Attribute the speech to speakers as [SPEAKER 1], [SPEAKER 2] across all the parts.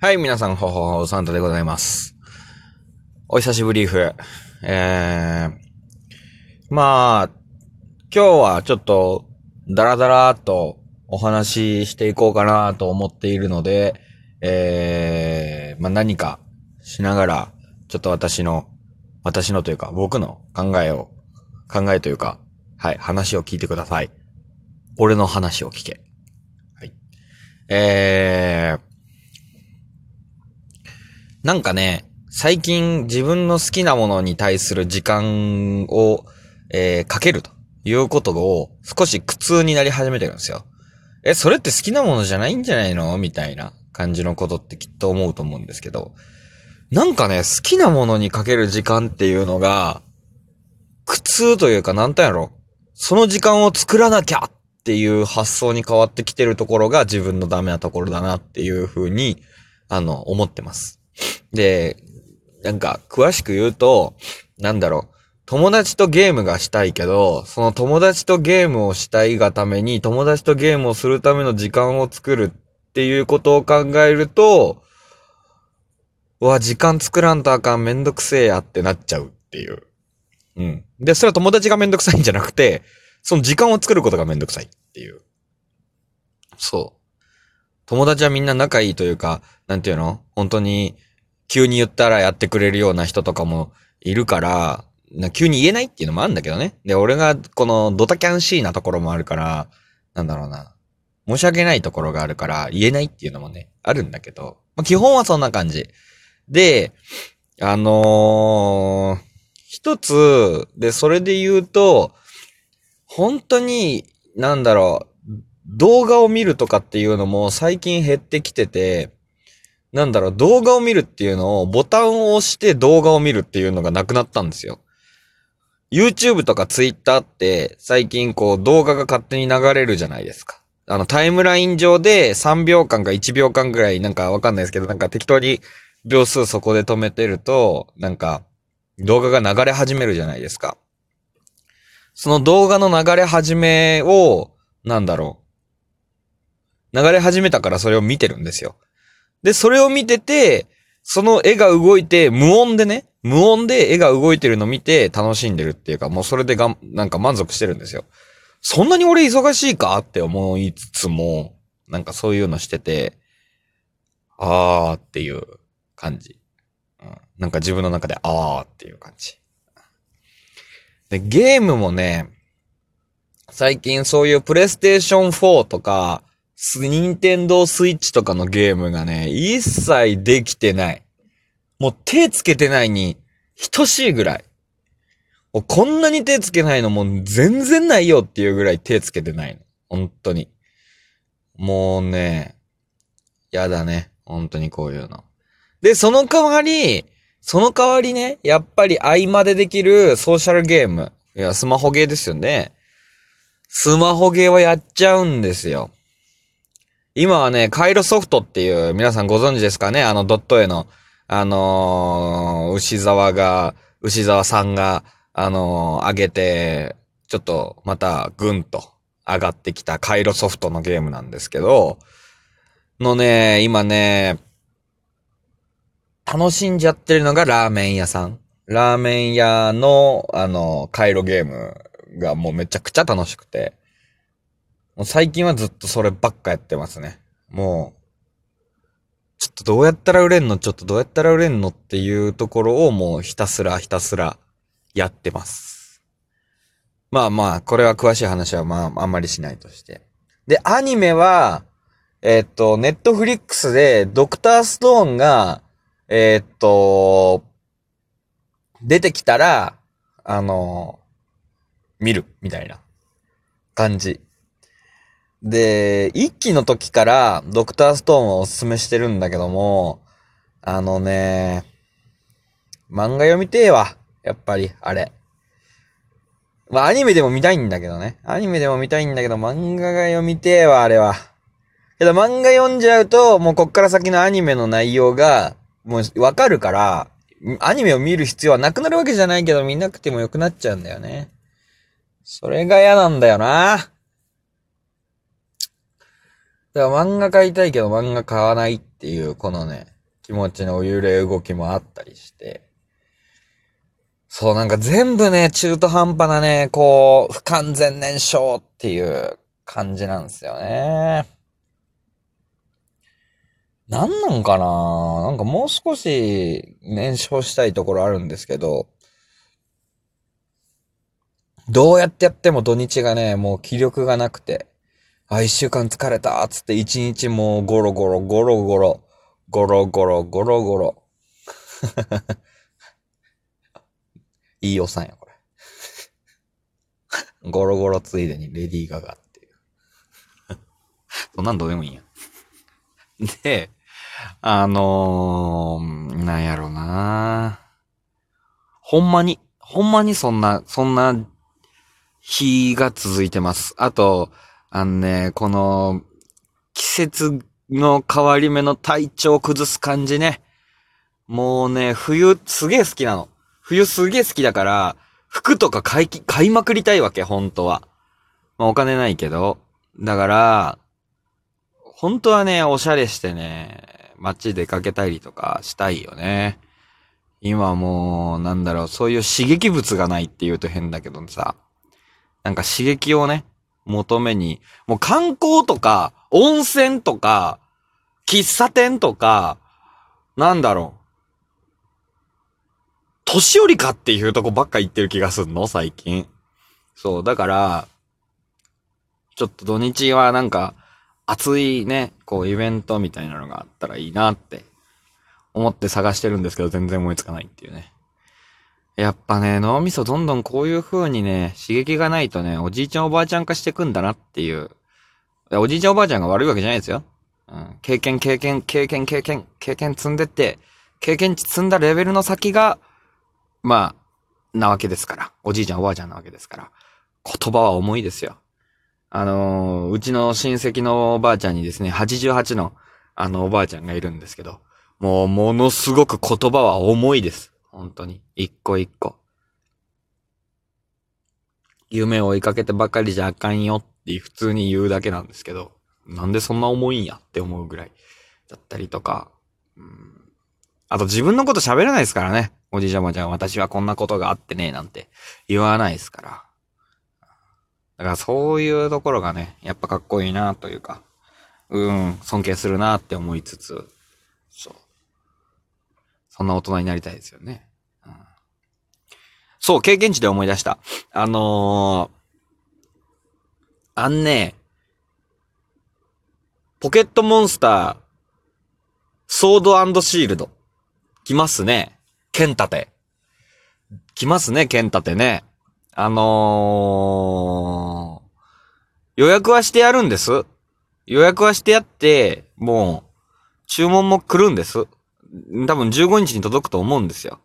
[SPEAKER 1] はい、皆さん、ほほほ、サンタでございます。お久しぶりふ。えー、まあ、今日はちょっと、ダラダラーっとお話ししていこうかなと思っているので、えー、まあ何かしながら、ちょっと私の、私のというか、僕の考えを、考えというか、はい、話を聞いてください。俺の話を聞け。はい。えー、なんかね、最近自分の好きなものに対する時間を、えーかけるということを少し苦痛になり始めてるんですよ。え、それって好きなものじゃないんじゃないの？みたいな感じのことってきっと思うと思うんですけど、なんかね、好きなものにかける時間っていうのが、苦痛というか、なんとやろ？その時間を作らなきゃっていう発想に変わってきてるところが自分のダメなところだなっていうふうに、あの、思ってます。で、なんか、詳しく言うと、なんだろう。友達とゲームがしたいけど、その友達とゲームをしたいがために、友達とゲームをするための時間を作るっていうことを考えると、うわ、時間作らんとあかん、めんどくせえやってなっちゃうっていう。うん。で、それは友達がめんどくさいんじゃなくて、その時間を作ることがめんどくさいっていう。そう。友達はみんな仲いいというか、なんていうの？本当に、急に言ったらやってくれるような人とかもいるから、な急に言えないっていうのもあるんだけどね。で、俺がこのドタキャンシーなところもあるから、なんだろうな。申し訳ないところがあるから言えないっていうのもね、あるんだけど、まあ、基本はそんな感じ。で、あのー一つ、で、それで言うと、本当に、なんだろう、動画を見るとかっていうのも最近減ってきてて、なんだろう、動画を見るっていうのをボタンを押して動画を見るっていうのがなくなったんですよ。YouTube とか Twitter って最近こう動画が勝手に流れるじゃないですか。あのタイムライン上で3秒間か1秒間ぐらいなんかわかんないですけどなんか適当に秒数そこで止めてるとなんか動画が流れ始めるじゃないですか。その動画の流れ始めをなんだろう。流れ始めたからそれを見てるんですよ。で、それを見てて、その絵が動いて、無音でね、無音で絵が動いてるの見て楽しんでるっていうか、もうそれでがん、なんか満足してるんですよ。そんなに俺忙しいかって思いつつも、なんかそういうのしてて、あーっていう感じ。うん、なんか自分の中であーっていう感じ。で、ゲームもね、最近そういうプレイステーション4とか、スニンテンドースイッチとかのゲームがね、一切できてない。もう手つけてないに等しいぐらい。こんなに手つけないのもう全然ないよっていうぐらい手つけてないの。本当に。もうね、やだね。本当にこういうの。で、その代わり、その代わりね、やっぱり合間でできるソーシャルゲーム。いや、スマホゲーですよね。スマホゲーはやっちゃうんですよ。今はね、カイロソフトっていう、皆さんご存知ですかね？あのドット絵の、あのー、牛沢が、牛沢さんが、あのー、上げて、ちょっとまたぐんと上がってきたカイロソフトのゲームなんですけど、のね、今ね、楽しんじゃってるのがラーメン屋さん。ラーメン屋の、あの、カイロゲームがもうめちゃくちゃ楽しくて、もう最近はずっとそればっかやってますね。もう、ちょっとどうやったら売れんの？ちょっとどうやったら売れんのっていうところをもうひたすらひたすらやってます。まあまあ、これは詳しい話はまああんまりしないとして。で、アニメは、えっと、ネットフリックスでドクターストーンが、えっと、出てきたら、あの、見る、みたいな感じ。で、一期の時からドクターストーンをおすすめしてるんだけども、あのね、漫画読みてえわ。やっぱり、あれ。まあ、アニメでも見たいんだけどね。アニメでも見たいんだけど、漫画が読みてえわ、あれは。けど漫画読んじゃうと、もうこっから先のアニメの内容が、もうわかるから、アニメを見る必要はなくなるわけじゃないけど、見なくてもよくなっちゃうんだよね。それが嫌なんだよな。だから漫画買いたいけど漫画買わないっていう、このね、気持ちの揺れ動きもあったりして。そう、なんか全部ね、中途半端なね、こう、不完全燃焼っていう感じなんですよね。なんなんかな？なんかもう少し燃焼したいところあるんですけど、どうやってやっても土日がね、もう気力がなくて、あ、一週間疲れたつって一日もうゴロゴロ、ゴロゴロ、ゴロゴロ、ゴロゴロ。いいおさんや、これ。ゴロゴロついでにレディーガガっていう。そんなんどうでもいいや。で、あのー、なんやろなほんまに、ほんまにそんな、そんな日が続いてます。あと、あのね、この、季節の変わり目の体調を崩す感じね。もうね、冬すげえ好きなの。冬すげえ好きだから、服とか買い、買いまくりたいわけ、本当は。まあお金ないけど。だから、本当はね、おしゃれしてね、街出かけたりとかしたいよね。今もう、なんだろう、そういう刺激物がないって言うと変だけどさ、なんか刺激をね、求めに、もう観光とか、温泉とか、喫茶店とか、なんだろう。年寄りかっていうとこばっか行ってる気がすんの？最近。そう、だから、ちょっと土日はなんか、熱いね、こうイベントみたいなのがあったらいいなって思って探してるんですけど全然思いつかないっていうね。やっぱね、脳みそどんどんこういう風にね、刺激がないとね、おじいちゃんおばあちゃん化してくんだなっていう。おじいちゃんおばあちゃんが悪いわけじゃないですよ。うん。経験、経験、経験、経験、経験積んでって、経験値積んだレベルの先が、まあ、なわけですから。おじいちゃんおばあちゃんなわけですから。言葉は重いですよ。あのー、うちの親戚のおばあちゃんにですね、88の、あのおばあちゃんがいるんですけど、もうものすごく言葉は重いです。本当に。一個一個。夢を追いかけてばかりじゃあかんよって普通に言うだけなんですけど、なんでそんな重いんやって思うぐらいだったりとか、うん、あと自分のこと喋らないですからね。おじいちゃまちゃん、私はこんなことがあってね、なんて言わないですから。だからそういうところがね、やっぱかっこいいなというか、うん、尊敬するなって思いつつ、そんな大人になりたいですよね。うん、そう、経験値で思い出した。あのー、あんね、ポケットモンスター、ソードシールド。来ますね。剣立て。来ますね、剣立てね。あのー、予約はしてやるんです。予約はしてやって、もう、注文も来るんです。多分15日に届くと思うんですよ。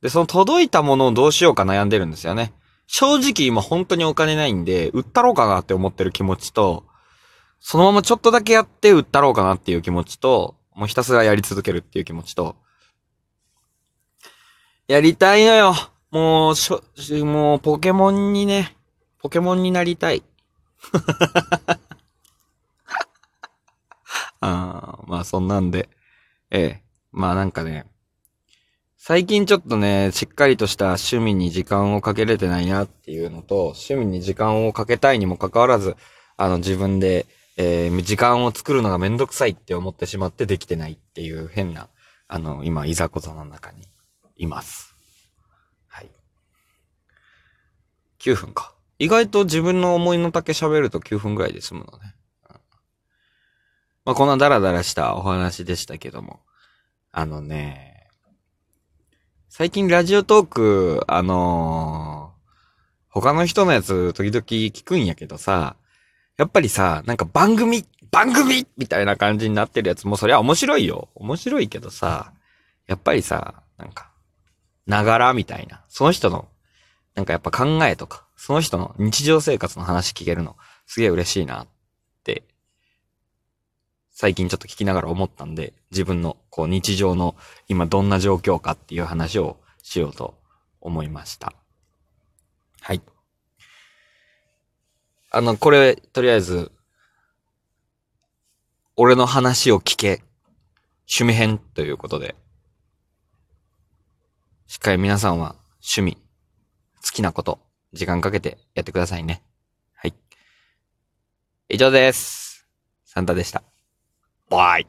[SPEAKER 1] で、その届いたものをどうしようか悩んでるんですよね。正直今本当にお金ないんで、売ったろうかなって思ってる気持ちと、そのままちょっとだけやって売ったろうかなっていう気持ちと、もうひたすらやり続けるっていう気持ちと、やりたいのよ。もう、しょ、もう、ポケモンにね、ポケモンになりたい。あまあ、そんなんで、ええ。まあなんかね、最近ちょっとね、しっかりとした趣味に時間をかけれてないなっていうのと、趣味に時間をかけたいにもかかわらず、あの自分で、えー、時間を作るのがめんどくさいって思ってしまってできてないっていう変な、あの、今、いざこざの中にいます。はい9分か。意外と自分の思いの丈喋ると9分ぐらいで済むのね。うん、まあ、こんなダラダラしたお話でしたけども。あのね、最近ラジオトーク、あのー、他の人のやつ時々聞くんやけどさ、やっぱりさ、なんか番組、番組みたいな感じになってるやつもそりゃ面白いよ。面白いけどさ、やっぱりさ、なんか、ながらみたいな。その人のなんかやっぱ考えとか、その人の日常生活の話聞けるの、すげえ嬉しいなっ、最近ちょっと聞きながら思ったんで、自分のこう日常の今どんな状況かっていう話をしようと思いました。はい。あの、これ、とりあえず、俺の話を聞け。趣味編ということで。しっかり皆さんは趣味、好きなこと、時間かけてやってくださいね。はい。以上です。サンタでした。バイ。